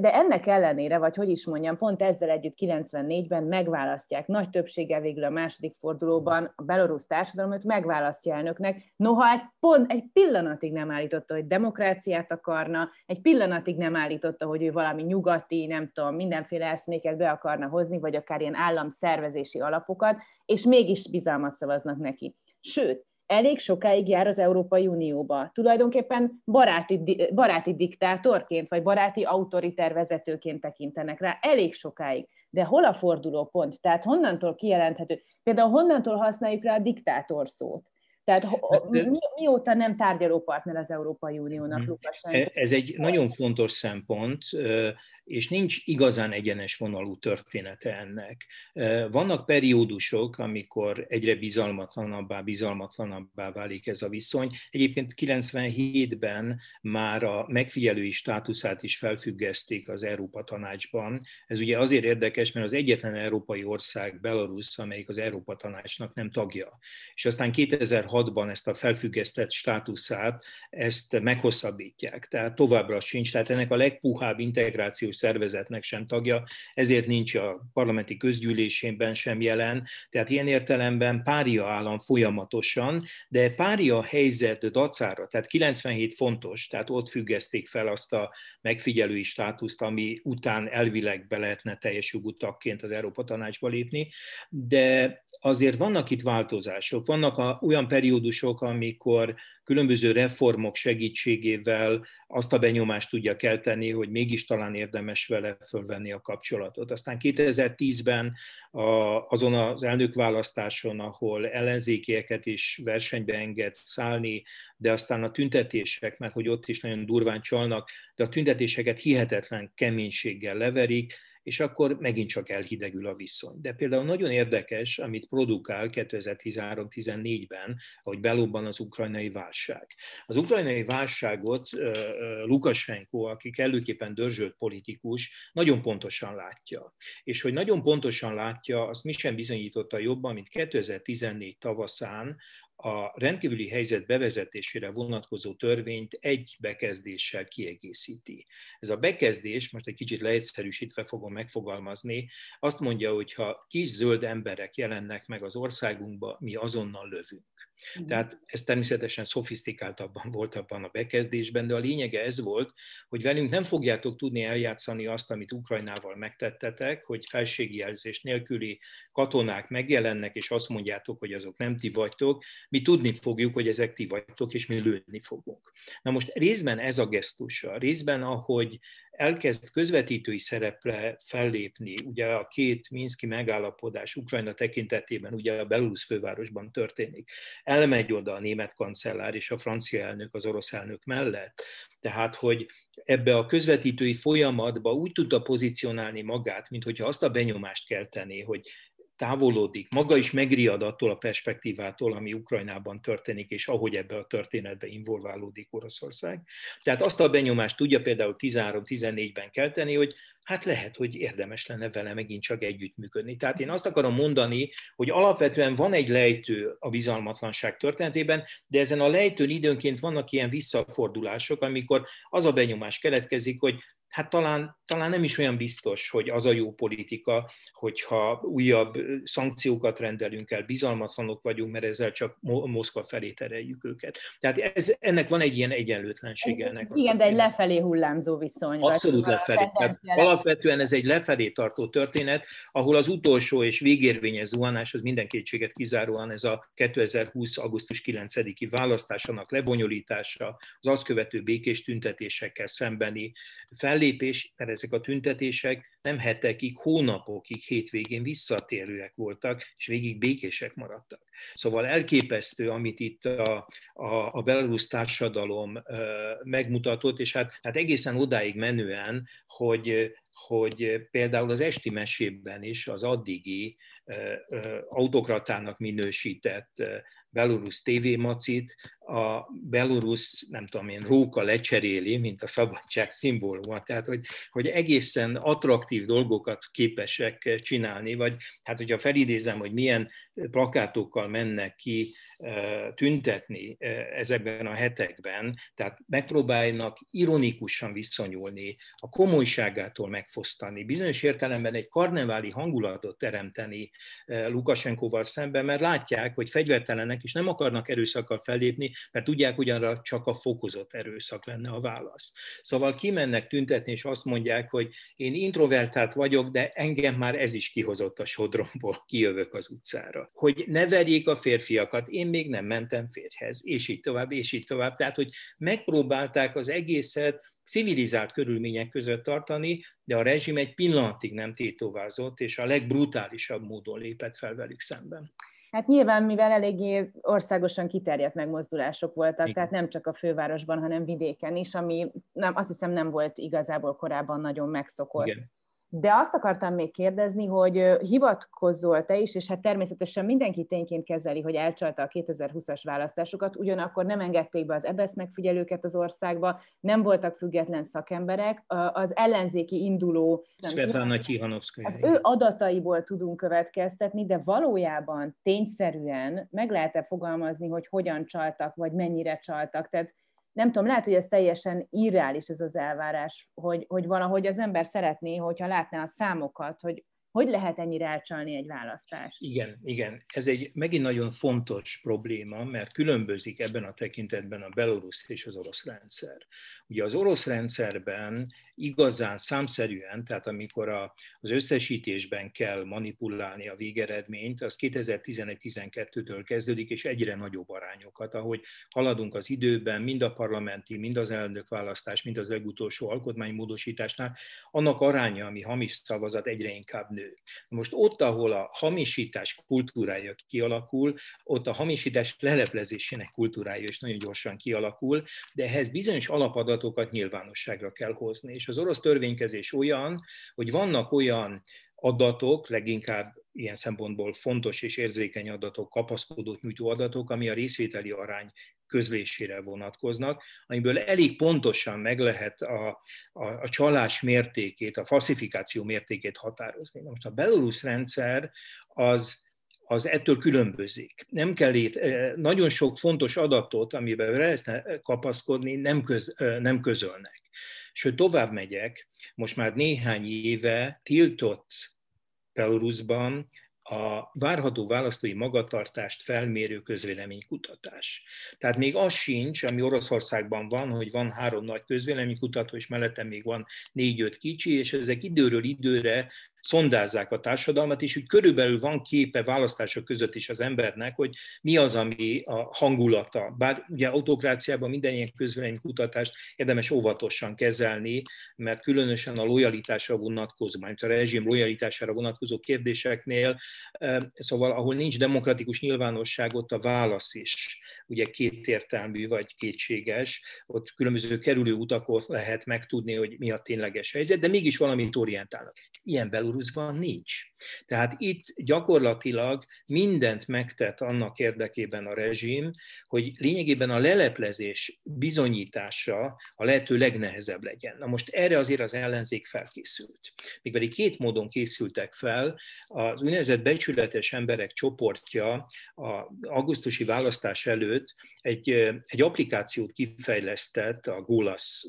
de ennek ellenére, vagy hogy is mondjam, pont ezzel együtt 94-ben megválasztják, nagy többséggel végül a második fordulóban a belorusz társadalmat megválasztja elnöknek, noha egy, pont egy pillanatig nem állította, hogy demokráciát akarna, egy pillanatig nem állította, hogy ő valami nyugati, nem tudom, mindenféle eszméket be akarna hozni, vagy akár ilyen államszervezési alapokat, és mégis bizalmat szavaznak neki. Sőt, elég sokáig jár az Európai Unióba. Tulajdonképpen baráti, baráti diktátorként, vagy baráti autoriter vezetőként tekintenek rá, elég sokáig. De hol a fordulópont? Tehát honnantól kijelenthető? Például honnantól használjuk rá a diktátor szót? Tehát hát, de, mi, mióta nem tárgyalópartner az Európai Uniónak, mhm. Lukasenko? Ez egy nagyon fontos szempont, és nincs igazán egyenes vonalú története ennek. Vannak periódusok, amikor egyre bizalmatlanabbá, bizalmatlanabbá válik ez a viszony. Egyébként 97-ben már a megfigyelői státuszát is felfüggeszték az Európa Tanácsban. Ez ugye azért érdekes, mert az egyetlen európai ország Belarus, amelyik az Európa Tanácsnak nem tagja. És aztán 2006-ban ezt a felfüggesztett státuszát, ezt meghosszabbítják. Tehát továbbra sincs. Tehát ennek a legpuhább integrációs szervezetnek sem tagja, ezért nincs a parlamenti közgyűlésében sem jelen. Tehát ilyen értelemben pária állam folyamatosan, de pária helyzet dacára, tehát 97 fontos, tehát ott függeszték fel azt a megfigyelői státuszt, ami után elvileg be lehetne teljes jogú tagként az Európa Tanácsba lépni, de azért vannak itt változások, vannak a, olyan periódusok, amikor különböző reformok segítségével azt a benyomást tudja kelteni, hogy mégis talán érdemes vele fölvenni a kapcsolatot. Aztán 2010-ben azon az elnökválasztáson, ahol ellenzékieket is versenybe enged szállni, de aztán a tüntetések, meg hogy ott is nagyon durván csalnak, de a tüntetéseket hihetetlen keménységgel leverik, és akkor megint csak elhidegül a viszony. De például nagyon érdekes, amit produkál 2013-14-ben, ahogy belobban az ukrajnai válság. Az ukrajnai válságot Lukashenko, aki kellőképpen dörzsölt politikus, nagyon pontosan látja. És hogy nagyon pontosan látja, azt mi sem bizonyította jobban, mint 2014 tavaszán, a rendkívüli helyzet bevezetésére vonatkozó törvényt egy bekezdéssel kiegészíti. Ez a bekezdés, most egy kicsit leegyszerűsítve fogom megfogalmazni, azt mondja, hogy ha kis zöld emberek jelennek meg az országunkba, mi azonnal lövünk. Tehát ez természetesen szofisztikáltabban volt abban a bekezdésben, de a lényege ez volt, hogy velünk nem fogjátok tudni eljátszani azt, amit Ukrajnával megtettetek, hogy felségjelzés nélküli katonák megjelennek, és azt mondjátok, hogy azok nem ti vagytok, mi tudni fogjuk, hogy ezek ti vagytok, és mi lőni fogunk. Na most részben ez a gesztusa, részben ahogy elkezd közvetítői szerepre fellépni, ugye a két Minszki megállapodás Ukrajna tekintetében, ugye a Belarus fővárosban történik, elmegy oda a német kancellár és a francia elnök az orosz elnök mellett, tehát, hogy ebbe a közvetítői folyamatba úgy tudta pozícionálni magát, mint hogyha azt a benyomást kell tenni, hogy távolodik, maga is megriad attól a perspektívától, ami Ukrajnában történik, és ahogy ebbe a történetbe involválódik Oroszország. Tehát azt a benyomást tudja például 13-14-ben kelteni, hogy hát lehet, hogy érdemes lenne vele megint csak együttműködni. Tehát én azt akarom mondani, hogy alapvetően van egy lejtő a bizalmatlanság történetében, de ezen a lejtőn időnként vannak ilyen visszafordulások, amikor az a benyomás keletkezik, hogy hát talán, talán nem is olyan biztos, hogy az a jó politika, hogyha újabb szankciókat rendelünk el, bizalmatlanok vagyunk, mert ezzel csak Moszkva felé tereljük őket. Tehát ez, ennek van egy ilyen egyenlőtlenség ennek. Igen, de egy lefelé hullámzó viszony. Abszolút lefelé. Tehát alapvetően ez egy lefelé tartó történet, ahol az utolsó és végérvényes zuhanás, az minden kétséget kizáróan ez a 2020. augusztus 9-i választásának lebonyolítása, az azt követő békés tüntetésekkel szembeni fel fellépés, mert ezek a tüntetések nem hetekig, hónapokig, hétvégén visszatérőek voltak, és végig békések maradtak. Szóval elképesztő, amit itt a, a, a belarusz társadalom megmutatott, és hát, hát egészen odáig menően, hogy, hogy például az esti mesében is az addigi autokratának minősített Belarus macit, a Belarus, nem tudom én, róka lecseréli, mint a szabadság szimbóluma, tehát hogy, hogy egészen attraktív dolgokat képesek csinálni, vagy hát hogyha felidézem, hogy milyen plakátokkal mennek ki tüntetni ezekben a hetekben, tehát megpróbálnak ironikusan viszonyulni, a komolyságától megfosztani, bizonyos értelemben egy karneváli hangulatot teremteni Lukasenkóval szemben, mert látják, hogy fegyvertelenek és nem akarnak erőszakkal fellépni, mert tudják, hogy arra csak a fokozott erőszak lenne a válasz. Szóval kimennek tüntetni, és azt mondják, hogy én introvertált vagyok, de engem már ez is kihozott a sodromból, [LAUGHS] kijövök az utcára. Hogy ne verjék a férfiakat, én még nem mentem férjhez, és így tovább, és így tovább. Tehát, hogy megpróbálták az egészet civilizált körülmények között tartani, de a rezsim egy pillanatig nem tétovázott, és a legbrutálisabb módon lépett fel velük szemben. Hát nyilván, mivel eléggé országosan kiterjedt megmozdulások voltak, Igen. tehát nem csak a fővárosban, hanem vidéken is, ami nem, azt hiszem nem volt igazából korábban nagyon megszokott. Igen. De azt akartam még kérdezni, hogy hivatkozol te is, és hát természetesen mindenki tényként kezeli, hogy elcsalta a 2020-as választásokat, ugyanakkor nem engedték be az EBSZ megfigyelőket az országba, nem voltak független szakemberek, az ellenzéki induló... Svetlana Az ő adataiból tudunk következtetni, de valójában tényszerűen meg lehet-e fogalmazni, hogy hogyan csaltak, vagy mennyire csaltak? Tehát nem tudom, lehet, hogy ez teljesen irreális ez az elvárás, hogy, hogy valahogy az ember szeretné, hogyha látná a számokat, hogy hogy lehet ennyire elcsalni egy választást? Igen, igen. Ez egy megint nagyon fontos probléma, mert különbözik ebben a tekintetben a belorusz és az orosz rendszer. Ugye az orosz rendszerben igazán számszerűen, tehát amikor a, az összesítésben kell manipulálni a végeredményt, az 2011-12-től kezdődik, és egyre nagyobb arányokat, ahogy haladunk az időben, mind a parlamenti, mind az elnökválasztás, mind az legutolsó alkotmánymódosításnál, annak aránya, ami hamis szavazat, egyre inkább nő. Most ott, ahol a hamisítás kultúrája kialakul, ott a hamisítás leleplezésének kultúrája is nagyon gyorsan kialakul, de ehhez bizonyos alapadatokat nyilvánosságra kell hozni. És az orosz törvénykezés olyan, hogy vannak olyan adatok, leginkább ilyen szempontból fontos és érzékeny adatok, kapaszkodót nyújtó adatok, ami a részvételi arány közlésére vonatkoznak, amiből elég pontosan meg lehet a, a, a csalás mértékét, a falsifikáció mértékét határozni. Most a belorusz rendszer az az ettől különbözik. Nem kell itt, eh, nagyon sok fontos adatot, amiben lehetne kapaszkodni, nem, köz, eh, nem közölnek. Sőt, tovább megyek, most már néhány éve tiltott Belarusban a várható választói magatartást felmérő közvéleménykutatás. Tehát még az sincs, ami Oroszországban van, hogy van három nagy közvéleménykutató, és mellette még van négy-öt kicsi, és ezek időről időre szondázzák a társadalmat, és úgy körülbelül van képe választások között is az embernek, hogy mi az, ami a hangulata. Bár ugye autokráciában minden ilyen közvéleménykutatást érdemes óvatosan kezelni, mert különösen a lojalitásra vonatkozó, mert a rezsim lojalitására vonatkozó kérdéseknél, eh, szóval ahol nincs demokratikus nyilvánosság, ott a válasz is ugye kétértelmű vagy kétséges, ott különböző kerülő utakon lehet megtudni, hogy mi a tényleges helyzet, de mégis valamit orientálnak. Ilyen Belarusban nincs. Tehát itt gyakorlatilag mindent megtett annak érdekében a rezsim, hogy lényegében a leleplezés bizonyítása a lehető legnehezebb legyen. Na most erre azért az ellenzék felkészült. Még két módon készültek fel. Az úgynevezett becsületes emberek csoportja a augusztusi választás előtt egy, egy applikációt kifejlesztett a GOLAS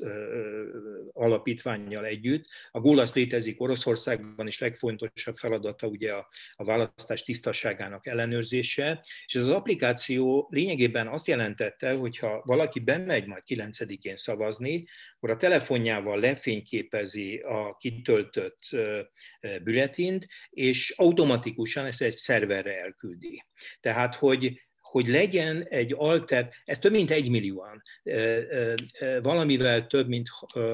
alapítványjal együtt. A GOLAS létezik Oroszországban, és legfontosabb feladata ugye a, a választás tisztaságának ellenőrzése, és ez az applikáció lényegében azt jelentette, hogy ha valaki bemegy majd 9-én szavazni, akkor a telefonjával lefényképezi a kitöltött bületint, és automatikusan ezt egy szerverre elküldi. Tehát, hogy hogy legyen egy alter, ez több mint egy millióan, valamivel több mint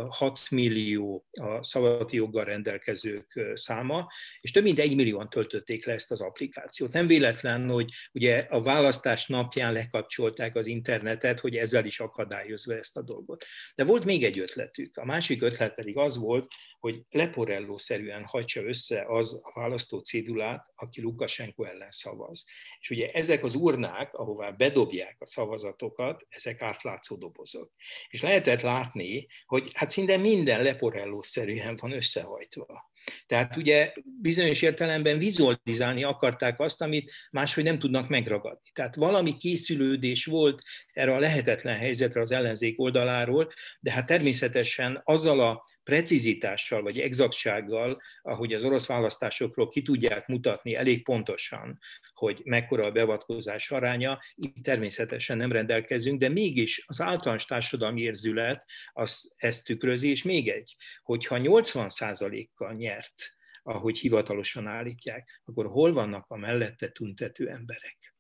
6 millió a szavazati joggal rendelkezők száma, és több mint egy millióan töltötték le ezt az applikációt. Nem véletlen, hogy ugye a választás napján lekapcsolták az internetet, hogy ezzel is akadályozva ezt a dolgot. De volt még egy ötletük. A másik ötlet pedig az volt, hogy leporelló-szerűen hagyja össze az a választó cédulát, aki Lukasenko ellen szavaz. És ugye ezek az urnák, ahová bedobják a szavazatokat, ezek átlátszó dobozok. És lehetett látni, hogy hát szinte minden leporelló-szerűen van összehajtva. Tehát ugye bizonyos értelemben vizualizálni akarták azt, amit máshogy nem tudnak megragadni. Tehát valami készülődés volt erre a lehetetlen helyzetre az ellenzék oldaláról, de hát természetesen azzal a precizitással vagy exaktsággal, ahogy az orosz választásokról ki tudják mutatni elég pontosan, hogy mekkora a beavatkozás aránya, itt természetesen nem rendelkezünk, de mégis az általános társadalmi érzület az ezt tükrözi, és még egy, hogyha 80%-kal nyert, ahogy hivatalosan állítják, akkor hol vannak a mellette tüntető emberek?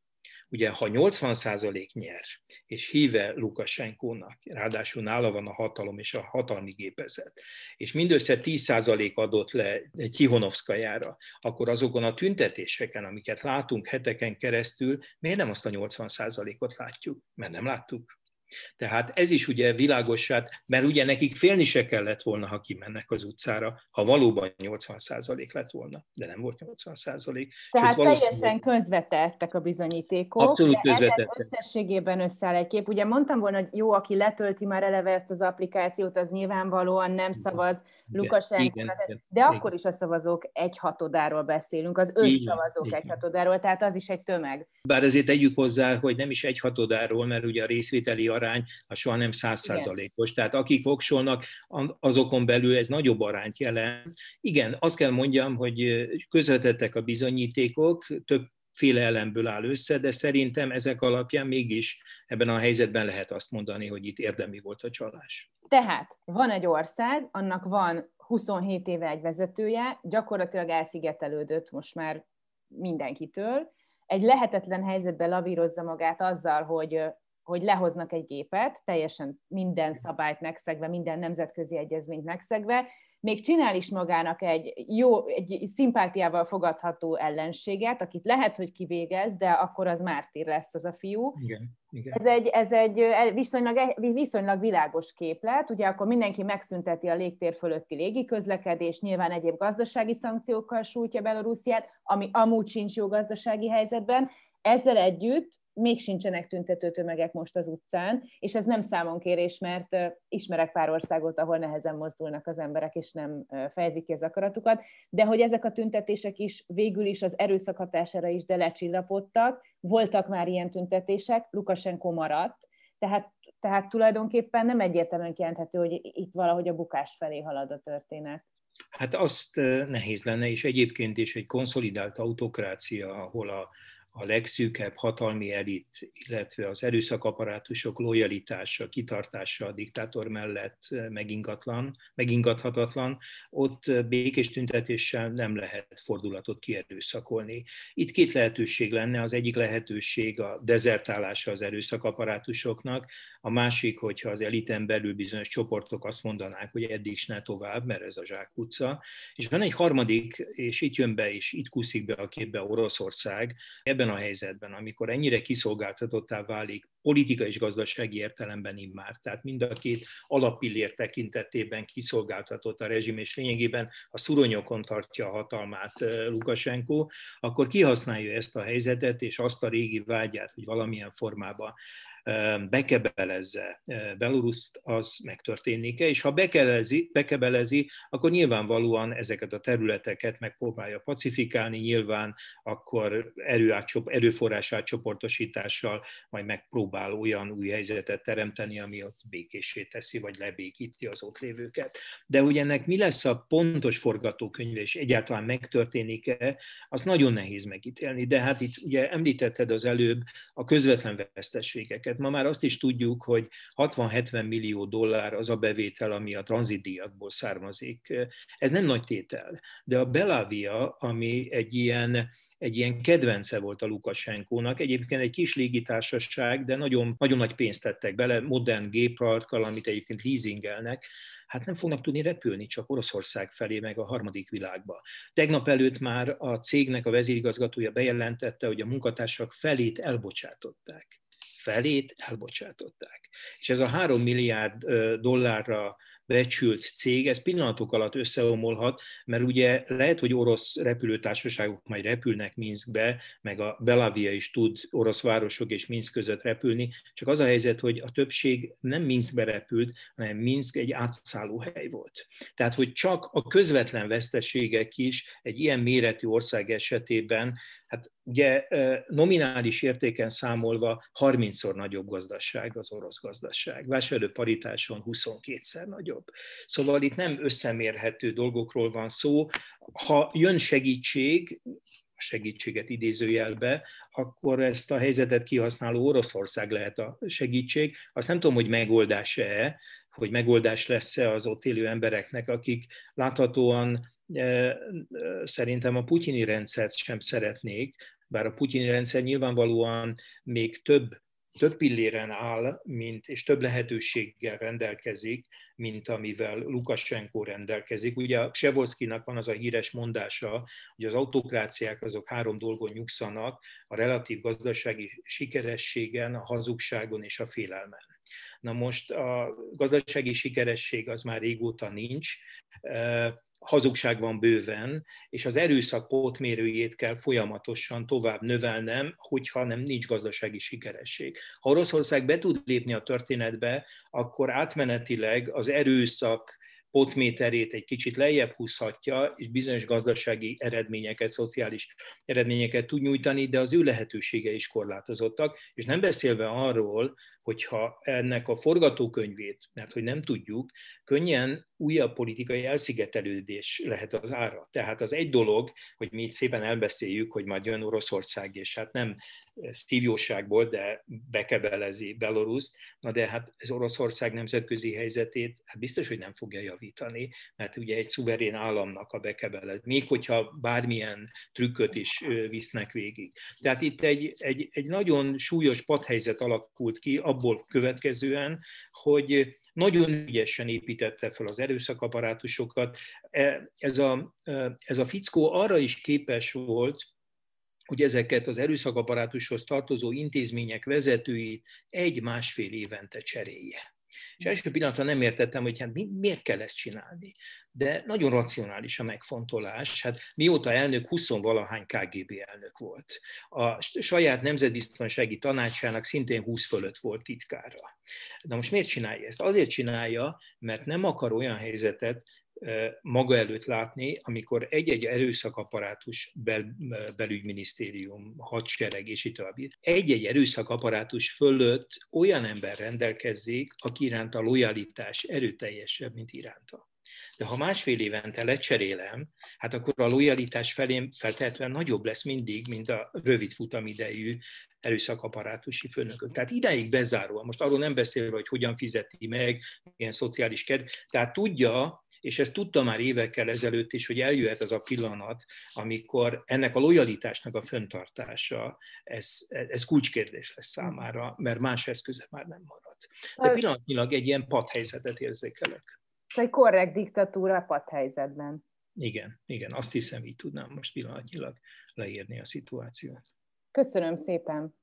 Ugye, ha 80% nyer, és híve Lukasenkónak, ráadásul nála van a hatalom és a hatalmi gépezet, és mindössze 10% adott le Tihonovszkajára, akkor azokon a tüntetéseken, amiket látunk heteken keresztül, miért nem azt a 80%-ot látjuk? Mert nem láttuk. Tehát ez is ugye világosát, mert ugye nekik félni se kellett volna, ha kimennek az utcára, ha valóban 80% lett volna, de nem volt 80%. Tehát teljesen közvetettek a bizonyítékok. Abszolút közvetettek. Összességében összeáll egy kép. Ugye mondtam volna, hogy jó, aki letölti már eleve ezt az applikációt, az nyilvánvalóan nem szavaz Lukasenko, de igen, akkor is a szavazók egy hatodáról beszélünk, az összszavazók egy hatodáról, tehát az is egy tömeg. Bár azért tegyük hozzá, hogy nem is egy hatodáról, mert ugye a részvételi arány a soha nem százszázalékos. Tehát akik voksolnak, azokon belül ez nagyobb arányt jelent. Igen, azt kell mondjam, hogy közvetettek a bizonyítékok, több féle elemből áll össze, de szerintem ezek alapján mégis ebben a helyzetben lehet azt mondani, hogy itt érdemi volt a csalás. Tehát van egy ország, annak van 27 éve egy vezetője, gyakorlatilag elszigetelődött most már mindenkitől, egy lehetetlen helyzetben lavírozza magát azzal, hogy hogy lehoznak egy gépet, teljesen minden szabályt megszegve, minden nemzetközi egyezményt megszegve, még csinál is magának egy jó, egy szimpátiával fogadható ellenséget, akit lehet, hogy kivégez, de akkor az mártír lesz az a fiú. Igen, igen. Ez egy, ez egy viszonylag, viszonylag világos képlet, ugye akkor mindenki megszünteti a légtér fölötti légiközlekedés, nyilván egyéb gazdasági szankciókkal sújtja Belorussziát, ami amúgy sincs jó gazdasági helyzetben, ezzel együtt még sincsenek tüntető tömegek most az utcán, és ez nem számonkérés, mert ismerek pár országot, ahol nehezen mozdulnak az emberek, és nem fejezik ki az akaratukat, de hogy ezek a tüntetések is végül is az erőszak hatására is de lecsillapodtak, voltak már ilyen tüntetések, Lukasenko maradt, tehát, tehát tulajdonképpen nem egyértelműen kijelenthető, hogy itt valahogy a bukás felé halad a történet. Hát azt nehéz lenne, és egyébként is egy konszolidált autokrácia, ahol a a legszűkebb hatalmi elit, illetve az erőszakaparátusok lojalitása, kitartása a diktátor mellett megingatlan, megingathatatlan, ott békés tüntetéssel nem lehet fordulatot kierőszakolni. Itt két lehetőség lenne, az egyik lehetőség a dezertálása az erőszakaparátusoknak, a másik, hogyha az eliten belül bizonyos csoportok azt mondanák, hogy eddig is ne tovább, mert ez a zsákutca. És van egy harmadik, és itt jön be, és itt kuszik be a képbe Oroszország, ebben a helyzetben, amikor ennyire kiszolgáltatottá válik politika és gazdasági értelemben immár. Tehát mind a két alapillér tekintetében kiszolgáltatott a rezsim, és lényegében a szuronyokon tartja a hatalmát Lukasenko, akkor kihasználja ezt a helyzetet, és azt a régi vágyát, hogy valamilyen formában bekebelezze Belaruszt, az megtörténik-e, és ha bekebelezi, bekebelezi, akkor nyilvánvalóan ezeket a területeket megpróbálja pacifikálni, nyilván akkor erőforrás átcsoportosítással majd megpróbál olyan új helyzetet teremteni, ami ott békésé teszi, vagy lebékíti az ott lévőket. De hogy ennek mi lesz a pontos forgatókönyve, és egyáltalán megtörténik-e, az nagyon nehéz megítélni. De hát itt ugye említetted az előbb a közvetlen veszteségeket, ma már azt is tudjuk, hogy 60-70 millió dollár az a bevétel, ami a tranzitdíjakból származik. Ez nem nagy tétel, de a Belavia, ami egy ilyen egy ilyen kedvence volt a Lukasenkónak. Egyébként egy kis légitársaság, de nagyon, nagyon nagy pénzt tettek bele, modern géparkkal, amit egyébként leasingelnek, hát nem fognak tudni repülni csak Oroszország felé, meg a harmadik világba. Tegnap előtt már a cégnek a vezérigazgatója bejelentette, hogy a munkatársak felét elbocsátották felét elbocsátották. És ez a három milliárd dollárra becsült cég, ez pillanatok alatt összeomolhat, mert ugye lehet, hogy orosz repülőtársaságok majd repülnek Minskbe, meg a Belavia is tud orosz városok és Minsk között repülni, csak az a helyzet, hogy a többség nem Minskbe repült, hanem Minsk egy átszállóhely volt. Tehát, hogy csak a közvetlen veszteségek is egy ilyen méretű ország esetében Hát ugye nominális értéken számolva 30-szor nagyobb gazdaság az orosz gazdaság. Vásárló paritáson 22-szer nagyobb. Szóval itt nem összemérhető dolgokról van szó. Ha jön segítség, a segítséget idézőjelbe, akkor ezt a helyzetet kihasználó Oroszország lehet a segítség. Azt nem tudom, hogy megoldás-e, hogy megoldás lesz-e az ott élő embereknek, akik láthatóan szerintem a putyini rendszert sem szeretnék, bár a putyini rendszer nyilvánvalóan még több több pilléren áll, mint, és több lehetőséggel rendelkezik, mint amivel Lukashenko rendelkezik. Ugye Sevolszkinak van az a híres mondása, hogy az autokráciák azok három dolgon nyugszanak, a relatív gazdasági sikerességen, a hazugságon és a félelmen. Na most a gazdasági sikeresség az már régóta nincs, hazugság van bőven, és az erőszak pótmérőjét kell folyamatosan tovább növelnem, hogyha nem nincs gazdasági sikeresség. Ha Oroszország be tud lépni a történetbe, akkor átmenetileg az erőszak potméterét egy kicsit lejjebb húzhatja, és bizonyos gazdasági eredményeket, szociális eredményeket tud nyújtani, de az ő lehetősége is korlátozottak, és nem beszélve arról, hogyha ennek a forgatókönyvét, mert hogy nem tudjuk, könnyen újabb politikai elszigetelődés lehet az ára. Tehát az egy dolog, hogy mi szépen elbeszéljük, hogy majd jön Oroszország, és hát nem szívjóságból, de bekebelezi Beloruszt, na de hát ez Oroszország nemzetközi helyzetét hát biztos, hogy nem fogja javítani, mert ugye egy szuverén államnak a bekebelez, még hogyha bármilyen trükköt is visznek végig. Tehát itt egy, egy, egy nagyon súlyos padhelyzet alakult ki, abból következően, hogy nagyon ügyesen építette fel az erőszakaparátusokat. E, ez a, ez a fickó arra is képes volt, hogy ezeket az erőszakaparátushoz tartozó intézmények vezetőit egy-másfél évente cserélje. És első pillanatra nem értettem, hogy hát mi, miért kell ezt csinálni. De nagyon racionális a megfontolás. Hát mióta elnök 20-valahány KGB elnök volt. A saját nemzetbiztonsági tanácsának szintén 20 fölött volt titkára. Na most miért csinálja ezt? Azért csinálja, mert nem akar olyan helyzetet, maga előtt látni, amikor egy-egy erőszakaparátus, bel, belügyminisztérium, hadsereg és így tovább, egy-egy erőszakaparátus fölött olyan ember rendelkezzék, aki iránt a lojalitás erőteljesebb, mint iránta. De ha másfél évente lecserélem, hát akkor a lojalitás felém feltehetően nagyobb lesz mindig, mint a rövid futamidejű erőszakaparátusi főnökök. Tehát ideig bezáróan, most arról nem beszélve, hogy hogyan fizeti meg, ilyen szociális kedv, tehát tudja, és ezt tudta már évekkel ezelőtt is, hogy eljöhet az a pillanat, amikor ennek a lojalitásnak a föntartása, ez, ez kulcskérdés lesz számára, mert más eszköze már nem marad. De pillanatnyilag egy ilyen padhelyzetet érzékelek. Egy korrekt diktatúra padhelyzetben. Igen, igen, azt hiszem, így tudnám most pillanatnyilag leírni a szituációt. Köszönöm szépen.